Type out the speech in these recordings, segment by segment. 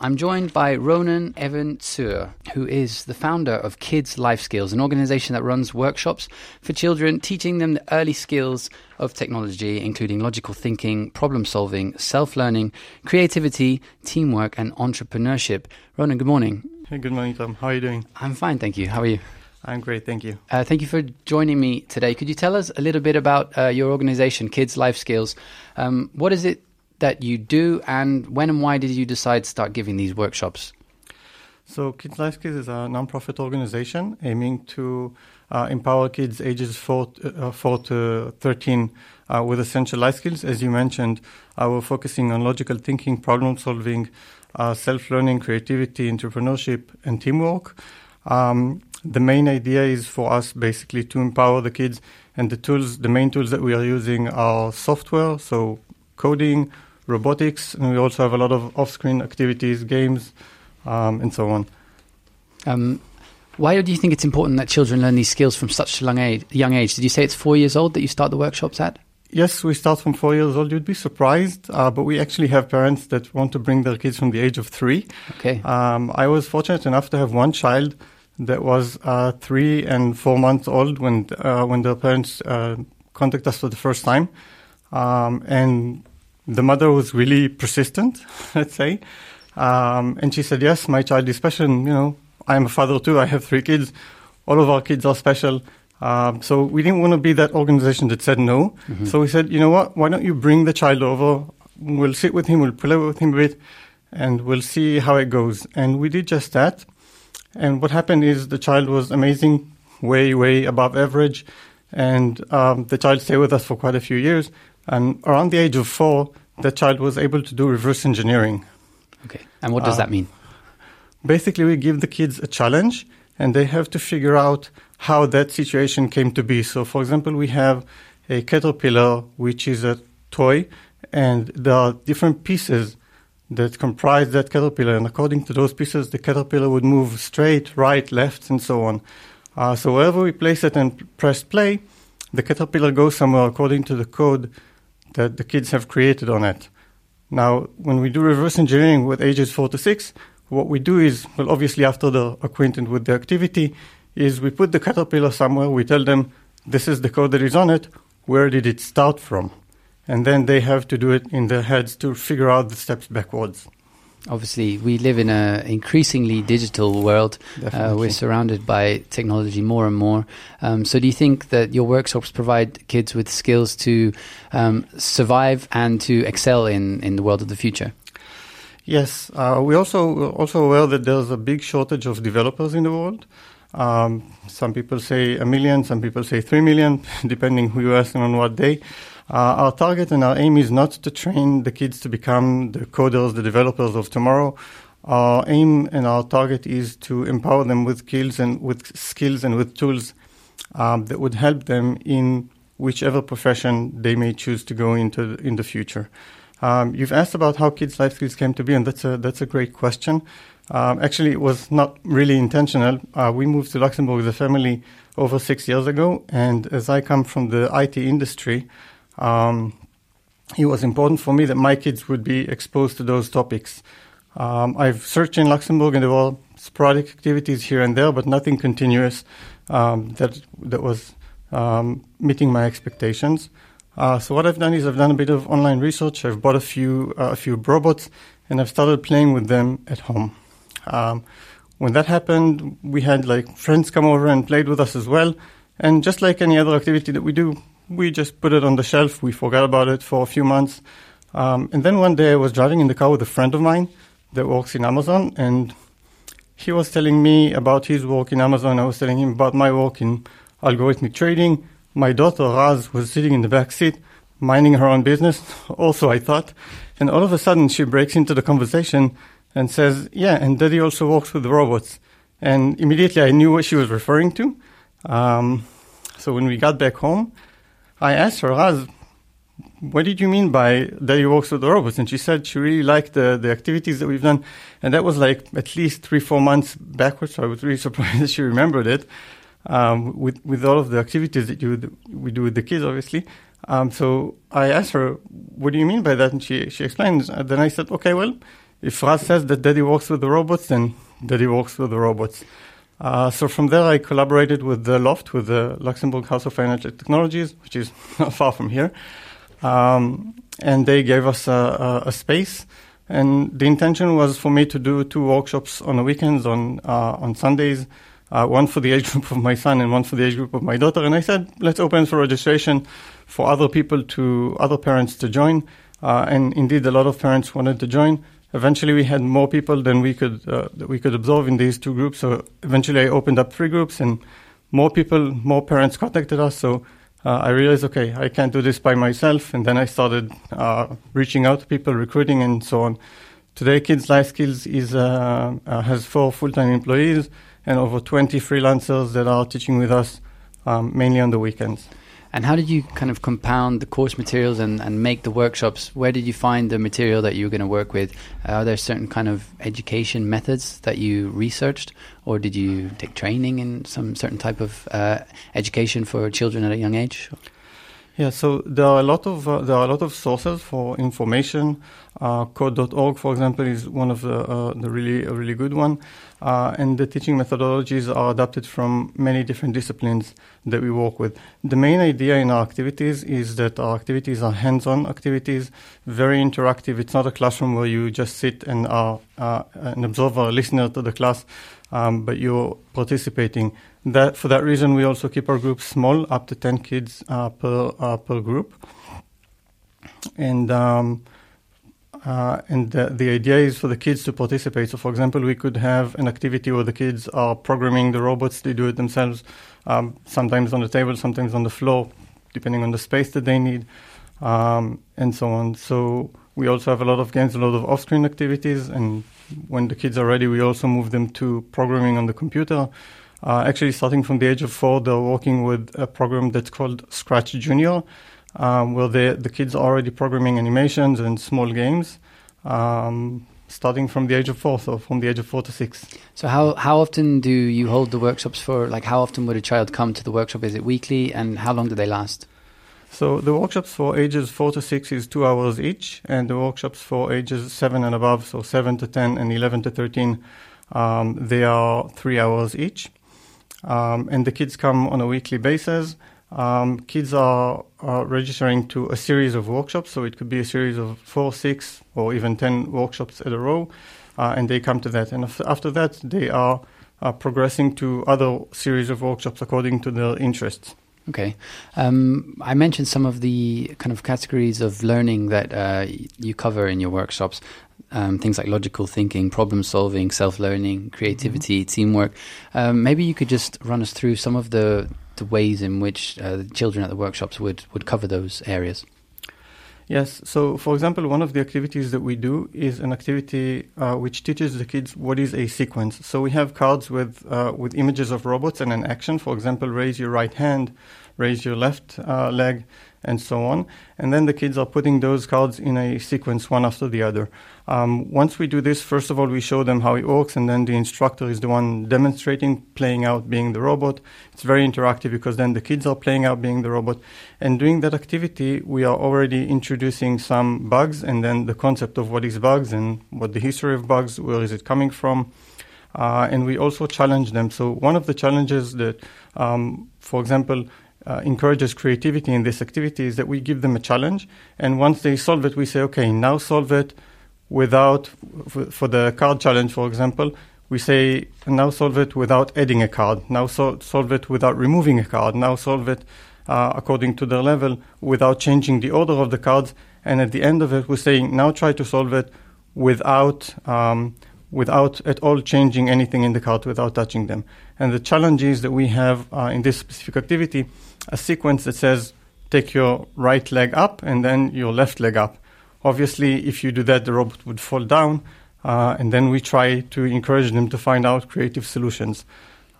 I'm joined by Ronan Evan Sur, who is the founder of Kids Life Skills, an organization that runs workshops for children, teaching them the early skills of technology, including logical thinking, problem solving, self learning, creativity, teamwork, and entrepreneurship. Ronan, good morning. Hey, good morning, Tom. How are you doing? I'm fine, thank you. How are you? I'm great, thank you. Uh, thank you for joining me today. Could you tell us a little bit about uh, your organization, Kids Life Skills? Um, what is it that you do, and when and why did you decide to start giving these workshops? So, Kids Life Skills is a nonprofit organization aiming to uh, empower kids ages 4, uh, 4 to 13 uh, with essential life skills. As you mentioned, uh, we're focusing on logical thinking, problem solving, uh, self learning, creativity, entrepreneurship, and teamwork. Um, the main idea is for us basically to empower the kids, and the tools, the main tools that we are using are software, so coding, robotics, and we also have a lot of off-screen activities, games, um, and so on. Um, why do you think it's important that children learn these skills from such a young age, young age? Did you say it's four years old that you start the workshops at? Yes, we start from four years old. You'd be surprised, uh, but we actually have parents that want to bring their kids from the age of three. Okay. Um, I was fortunate enough to have one child that was uh, three and four months old when uh, when their parents uh, contacted us for the first time, um, and the mother was really persistent, let's say. Um, and she said, Yes, my child is special. And, you know, I'm a father too. I have three kids. All of our kids are special. Um, so we didn't want to be that organization that said no. Mm-hmm. So we said, you know what? Why don't you bring the child over? We'll sit with him. We'll play with him a bit, and we'll see how it goes. And we did just that. And what happened is the child was amazing, way, way above average. And um, the child stayed with us for quite a few years. And around the age of four, the child was able to do reverse engineering. Okay. And what does uh, that mean? Basically, we give the kids a challenge and they have to figure out how that situation came to be. So, for example, we have a caterpillar, which is a toy, and there are different pieces that comprise that caterpillar. And according to those pieces, the caterpillar would move straight, right, left, and so on. Uh, so, wherever we place it and press play, the caterpillar goes somewhere according to the code that the kids have created on it. Now, when we do reverse engineering with ages four to six, what we do is, well, obviously after they're acquainted with the activity, is we put the caterpillar somewhere, we tell them, this is the code that is on it, where did it start from? And then they have to do it in their heads to figure out the steps backwards obviously we live in an increasingly digital world. Uh, we're surrounded by technology more and more. Um, so, do you think that your workshops provide kids with skills to um, survive and to excel in, in the world of the future? Yes, uh, we also also aware that there's a big shortage of developers in the world. Um, some people say a million, some people say three million, depending who you ask and on what day. Uh, our target and our aim is not to train the kids to become the coders, the developers of tomorrow. Our aim and our target is to empower them with skills and with skills and with tools um, that would help them in whichever profession they may choose to go into in the future. Um, you've asked about how kids' life skills came to be, and that's a that's a great question. Um, actually, it was not really intentional. Uh, we moved to Luxembourg as a family over six years ago, and as I come from the IT industry, um, it was important for me that my kids would be exposed to those topics. Um, I've searched in Luxembourg and there were sporadic activities here and there, but nothing continuous um, that that was um, meeting my expectations. Uh, so what I've done is I've done a bit of online research. I've bought a few uh, a few robots and I've started playing with them at home. Um, when that happened, we had like friends come over and played with us as well. And just like any other activity that we do, we just put it on the shelf. We forgot about it for a few months. Um, and then one day I was driving in the car with a friend of mine that works in Amazon, and he was telling me about his work in Amazon. I was telling him about my work in algorithmic trading. My daughter, Raz, was sitting in the back seat, minding her own business, also, I thought. And all of a sudden, she breaks into the conversation and says, Yeah, and daddy also works with robots. And immediately I knew what she was referring to. Um, so when we got back home, I asked her, Raz, what did you mean by that works with the robots? And she said she really liked the, the activities that we've done. And that was like at least three, four months backwards. So I was really surprised that she remembered it um, with, with all of the activities that you, we do with the kids, obviously. Um, so I asked her, what do you mean by that? And she, she explained. And then I said, okay, well, if Raz says that Daddy works with the robots, then Daddy works with the robots. Uh, so from there, I collaborated with the LHoFT, with the Luxembourg House of Energy Technologies, which is not far from here, um, and they gave us a, a, a, space. And the intention was for me to do two workshops on the weekends, on uh, on Sundays, uh, one for the age group of my son and one for the age group of my daughter. And I said, let's open for registration for other people to other parents to join. Uh, and indeed, a lot of parents wanted to join. Eventually, we had more people than we could uh, we could absorb in these two groups. So eventually, I opened up three groups, and more people, more parents contacted us. So uh, I realized, okay, I can't do this by myself. And then I started uh, reaching out to people, recruiting, and so on. Today, Kids Life Skills is uh, uh, has four full-time employees and over 20 freelancers that are teaching with us um, mainly on the weekends. And how did you kind of compound the course materials and, and make the workshops? Where did you find the material that you were going to work with? Uh, are there certain kind of education methods that you researched, or did you take training in some certain type of uh, education for children at a young age? Yeah, so there are a lot of uh, there are a lot of sources for information. Uh, code.org, for example, is one of the uh, the really a really good one, uh, and the teaching methodologies are adapted from many different disciplines that we work with. The main idea in our activities is that our activities are hands-on activities, very interactive. It's not a classroom where you just sit and are uh, an observer, a listener to the class, um, but you're participating that for that reason, we also keep our groups small, up to ten kids uh, per uh, per group. And um, uh, and the, the, idea is for the kids to participate. So, for example, we could have an activity where the kids are programming the robots; they do it themselves. Um, sometimes on the table, sometimes on the floor, depending on the space that they need, um, and so on. So we also have a lot of games, a lot of off-screen activities, and when the kids are ready, we also move them to programming on the computer. Uh, actually, starting from the age of four, they're working with a program that's called Scratch Junior, um, where the kids are already programming animations and small games. Um, starting from the age of four, so from the age of four to six. So how how often do you hold the workshops for? Like how often would a child come to the workshop? Is it weekly, and how long do they last? So the workshops for ages four to six is two hours each, and the workshops for ages seven and above, so seven to ten and eleven to thirteen, um, they are three hours each. Um, and the kids come on a weekly basis. Um, kids are, are, registering to a series of workshops, so it could be a series of four, six, or even ten workshops at a row, uh, and they come to that. And after that, they are uh, progressing to other series of workshops according to their interests. Okay. Um, I mentioned some of the kind of categories of learning that uh, you cover in your workshops um, things like logical thinking, problem solving, self learning, creativity, mm-hmm. teamwork. Um, maybe you could just run us through some of the, the ways in which uh, the children at the workshops would, would cover those areas. Yes. So, for example, one of the activities that we do is an activity uh, which teaches the kids what is a sequence. So we have cards with uh, with images of robots and an action. For example, raise your right hand, raise your left uh, leg, and so on. And then the kids are putting those cards in a sequence, one after the other. Um, once we do this, first of all, we show them how it works, and then the instructor is the one demonstrating, playing out being the robot. It's very interactive because then the kids are playing out being the robot. And doing that activity, we are already introducing some bugs, and then the concept of what is bugs and what the history of bugs, where is it coming from. Uh, and we also challenge them. So one of the challenges that, um, for example, uh, encourages creativity in this activity is that we give them a challenge, and once they solve it, we say, okay, now solve it without, for, the card challenge, for example, we say now solve it without adding a card, now so, solve it without removing a card, now solve it uh, according to their level without changing the order of the cards, and at the end of it, we're saying now try to solve it without um, without at all changing anything in the cart without touching them. And the challenge is that we have uh, in this specific activity a sequence that says take your right leg up and then your left leg up. Obviously, if you do that, the robot would fall down, uh, and then we try to encourage them to find out creative solutions.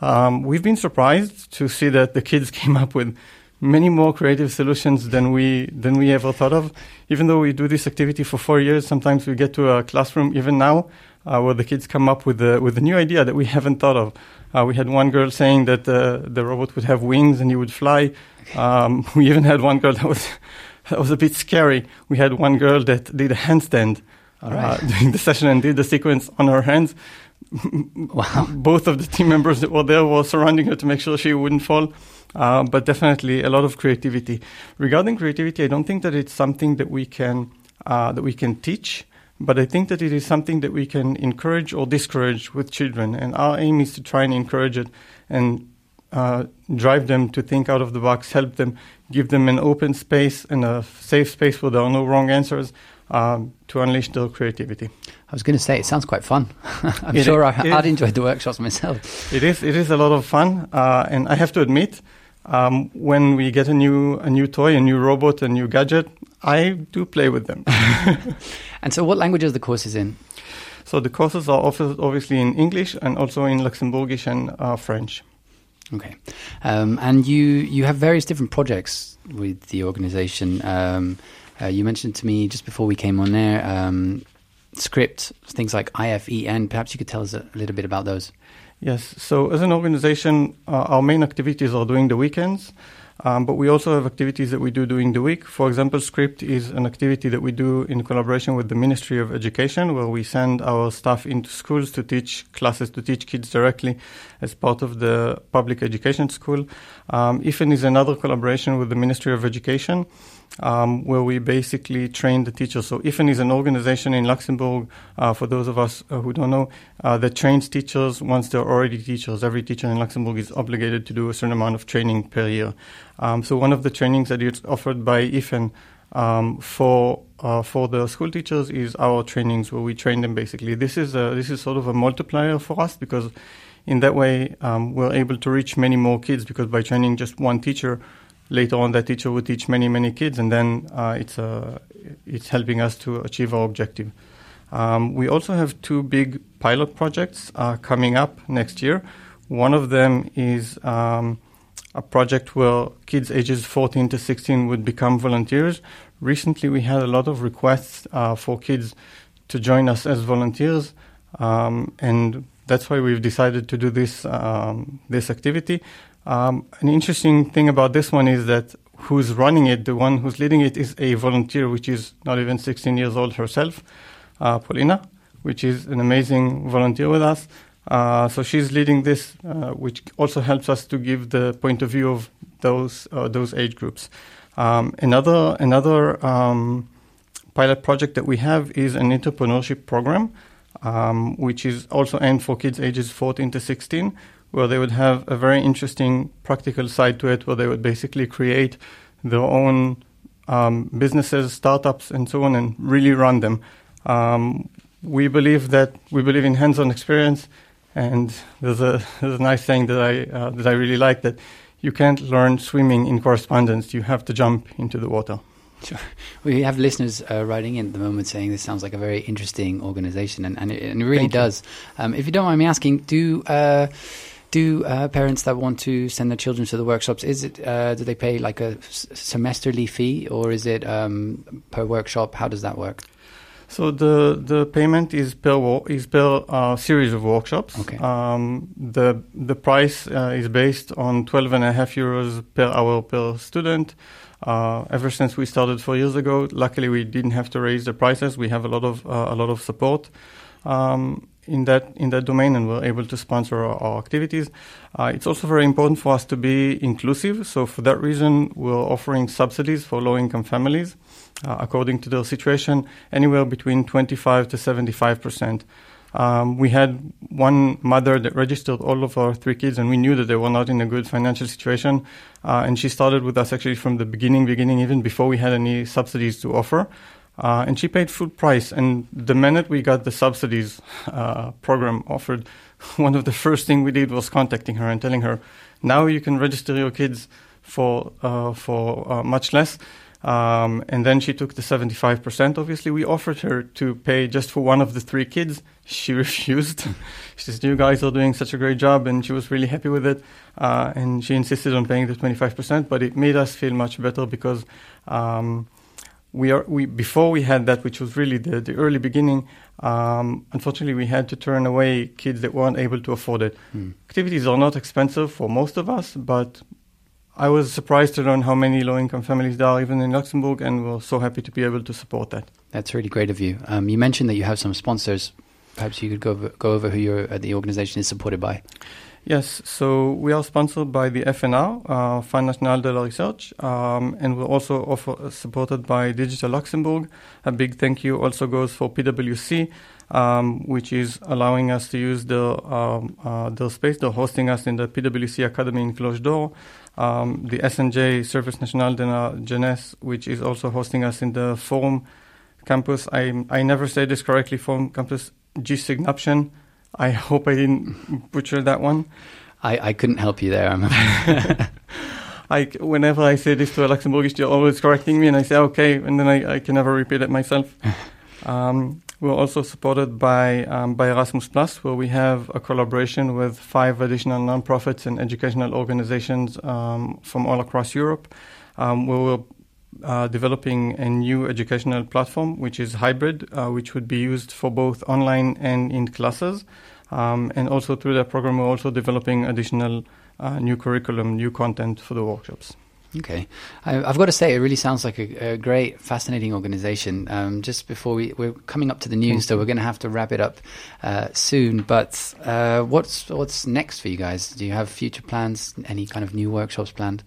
Um, we've been surprised to see that the kids came up with many more creative solutions than we than we ever thought of. Even though we do this activity for four years, sometimes we get to a classroom even now uh, where the kids come up with a, with a new idea that we haven't thought of. Uh, we had one girl saying that uh, the robot would have wings and he would fly. Um, we even had one girl that was that was a bit scary. We had one girl that did a handstand All right. uh, during the session and did the sequence on her hands. Wow. Both of the team members that were there were surrounding her to make sure she wouldn't fall. Uh, but definitely a lot of creativity. Regarding creativity, I don't think that it's something that we can uh, that we can teach, but I think that it is something that we can encourage or discourage with children. And our aim is to try and encourage it and uh, drive them to think out of the box, help them, give them an open space and a safe space where there are no wrong answers um, to unleash their creativity. I was going to say it sounds quite fun. I'm It sure i- I, is. enjoyed the workshops myself. It is it is a lot of fun, uh, and I have to admit, um, when we get a new a new toy, a new robot, a new gadget, I do play with them. And so, what languages are the courses in? so the courses are offered obviously in English and also in Luxembourgish and uh, French. Okay, um, and you you have various different projects with the organisation. Um, uh, you mentioned to me just before we came on there um, script things like IFEN. Perhaps you could tell us a little bit about those. Yes. So as an organization, uh, our main activities are during the weekends, um, but we also have activities that we do during the week. For example, Script is an activity that we do in collaboration with the Ministry of Education, where we send our staff into schools to teach classes, to teach kids directly as part of the public education school. Um, IFEN is another collaboration with the Ministry of Education. Um, where we basically train the teachers. So IFEN is an organization in Luxembourg, uh, for those of us uh, who don't know, uh, that trains teachers once they're already teachers. Every teacher in Luxembourg is obligated to do a certain amount of training per year. Um, so one of the trainings that is offered by IFEN um, for uh, for the school teachers is our trainings where we train them basically. This is a, this is sort of a multiplier for us because in that way um, we're able to reach many more kids because by training just one teacher, later on that teacher will teach many many kids and then uh, it's uh, it's helping us to achieve our objective. Um, we also have two big pilot projects uh, coming up next year. One of them is um, a project where kids ages 14 to 16 would become volunteers. Recently, we had a lot of requests uh, for kids to join us as volunteers, um, and that's why we've decided to do this um, this activity. Um, an interesting thing about this one is that who's running it, the one who's leading it, is a volunteer, which is not even 16 years old herself, uh, Paulina, which is an amazing volunteer with us. Uh, so she's leading this, uh, which also helps us to give the point of view of those uh, those age groups. Um, another another um, pilot project that we have is an entrepreneurship program, um, which is also aimed for kids ages 14 to 16, where they would have a very interesting practical side to it, where they would basically create their own um, businesses, startups, and so on, and really run them. Um, we believe that we believe in hands-on experience, and there's a there's a nice saying that I uh, that I really like that you can't learn swimming in correspondence. You have to jump into the water. Sure. We have listeners uh, writing in at the moment saying this sounds like a very interesting organisation, and, and, it, and it really Thank does. Um, if you don't mind me asking, do uh, do uh, parents that want to send their children to the workshops is it uh, do they pay like a s- semesterly fee or is it um, per workshop? How does that work? So the the payment is per is per uh, series of workshops. Okay. Um, the the price uh, is based on 12 and a half euros per hour per student. Uh, ever since we started four years ago, luckily we didn't have to raise the prices. We have a lot of uh, a lot of support um, in that in that domain, and we're able to sponsor our, our activities. Uh, it's also very important for us to be inclusive. So for that reason, we're offering subsidies for low-income families, uh, according to their situation, anywhere between 25 to 75 percent. Um, we had one mother that registered all of our three kids, and we knew that they were not in a good financial situation. Uh, and she started with us actually from the beginning, beginning even before we had any subsidies to offer. Uh, and she paid full price. And the minute we got the subsidies uh, program offered, one of the first thing we did was contacting her and telling her, now you can register your kids for uh, for uh, much less. Um, and then she took the 75%. Obviously, we offered her to pay just for one of the three kids. She refused. she says, You guys are doing such a great job. And she was really happy with it. Uh, and she insisted on paying the 25%. But it made us feel much better because um, we are we before we had that, which was really the, the early beginning. Um, unfortunately, we had to turn away kids that weren't able to afford it. Hmm. Activities are not expensive for most of us, but I was surprised to learn how many low-income families there are even in Luxembourg, and we're so happy to be able to support that. That's really great of you. Um, you mentioned that you have some sponsors. Perhaps you could go over, go over who your uh, the organization is supported by. Yes, so we are sponsored by the FNR, uh, Fonds National de la Recherche, um, and we're also offer, supported by Digital Luxembourg. A big thank you also goes for PwC, um, which is allowing us to use the um, uh, the space. They're hosting us in the PwC Academy in Cloche d'Or. Um, the SNJ Service National de la Jeunesse, which is also hosting us in the Forum campus. I I never say this correctly. Forum campus G I hope I didn't butcher that one. I, I couldn't help you there. I, whenever I say this to a Luxembourgish, they're always correcting me, and I say okay, and then I, I can never repeat it myself. um, we're also supported by um, by Erasmus Plus, where we have a collaboration with five additional nonprofits and educational organizations um, from all across Europe. Um, where we're uh, developing a new educational platform, which is hybrid, uh, which would be used for both online and in classes. Um, and also through that program, we're also developing additional uh, new curriculum, new content for the workshops. Okay, I, have got to say, it really sounds like a, a great, fascinating organization. Um, just before we we're coming up to the news, so we're going to have to wrap it up uh, soon. But uh, what's what's next for you guys? Do you have future plans? Any kind of new workshops planned?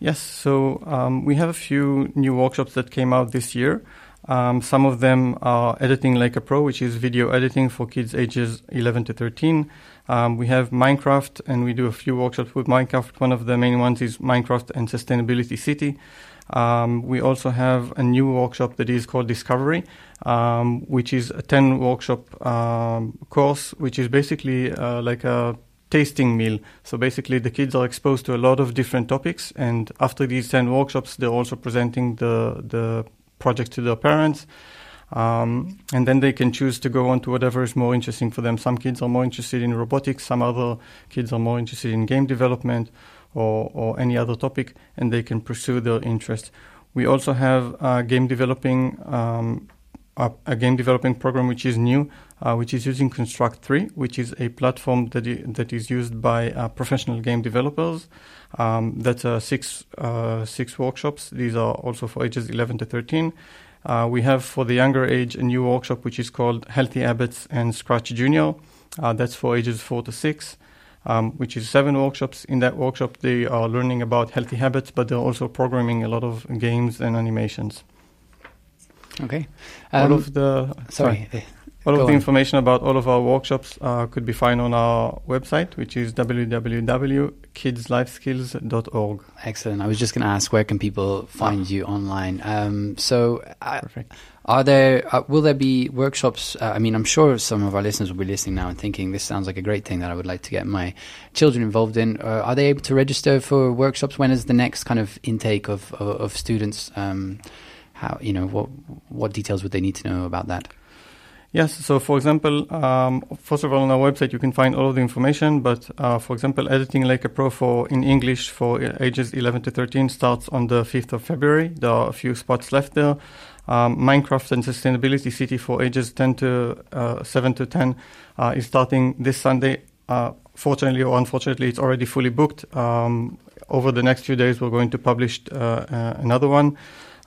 Yes, so um, we have a few new workshops that came out this year. Um, some of them are Editing Like a Pro, which is video editing for kids ages 11 to 13. Um, we have Minecraft, and we do a few workshops with Minecraft. One of the main ones is Minecraft and Sustainability City. Um, we also have a new workshop that is called Discovery, um, which is a 10 workshop um, course, which is basically uh, like a tasting meal. So basically, the kids are exposed to a lot of different topics, and after these ten workshops, they're also presenting the the project to their parents. Um, and then they can choose to go on to whatever is more interesting for them. Some kids are more interested in robotics, some other kids are more interested in game development or, or any other topic, and they can pursue their interest. We also have uh, game developing um, a, a, game developing program which is new, uh, which is using Construct 3, which is a platform that, I- that is used by uh, professional game developers. Um, that's uh, six, uh, six workshops. These are also for ages 11 to 13. Uh, we have for the younger age a new workshop which is called Healthy Habits and Scratch Junior. Uh, that's for ages 4 to 6. Um, which is seven workshops. In that workshop, they are learning about healthy habits, but they're also programming a lot of games and animations. Okay. Um, all of the sorry. sorry. All Go of the on. information about all of our workshops uh, could be found on our website, which is www.kidslifeskills.org. Excellent. I was just going to ask, where can people find ah. you online? Um, so, uh, are there uh, will there be workshops? Uh, I mean, I'm sure some of our listeners will be listening now and thinking this sounds like a great thing that I would like to get my children involved in. Uh, are they able to register for workshops? When is the next kind of intake of of, of students? Um, how you know what what details would they need to know about that? Yes. So, for example, um, first of all, on our website you can find all of the information. But uh, for example, editing like a pro for in English for ages 11 to 13 starts on the 5th of February. There are a few spots left there. Um, Minecraft and Sustainability City for ages 10 to uh, 7 to 10 uh, is starting this Sunday. Uh, fortunately or unfortunately, it's already fully booked. Um, over the next few days, we're going to publish uh, uh, another one.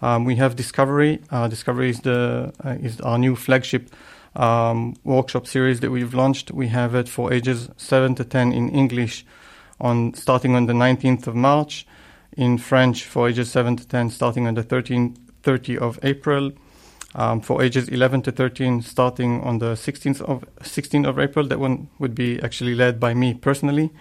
Um, we have Discovery. Discovery is the is our new flagship um, workshop series that we've launched. We have it for ages 7 to 10 in English on starting on the 19th of March, in French for ages 7 to 10 starting on the 13th 30 of April. Um, for ages 11 to 13, starting on the 16th of 16th of April, that one would be actually led by me personally.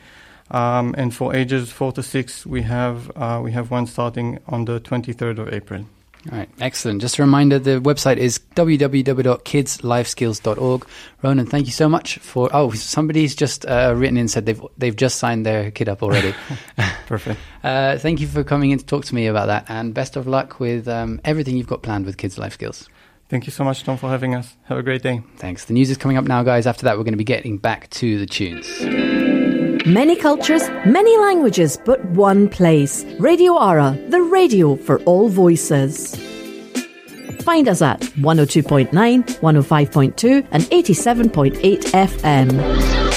Um, and for ages 4 to 6, we have uh, we have one starting on the 23rd of April. All right, excellent. Just a reminder the website is www.kidslifeskills.org. Ronan, thank you so much for. Oh, somebody's just uh, written in said they've they've just signed their kid up already. Perfect. Uh, thank you for coming in to talk to me about that, and best of luck with um, everything you've got planned with Kids Life Skills. Thank you so much, Tom, for having us. Have a great day. Thanks. The news is coming up now, guys. After that, we're going to be getting back to the tunes. Many cultures, many languages, but one place. Radio Ara, the radio for all voices. Find us at 102.9, 105.2, and 87.8 FM.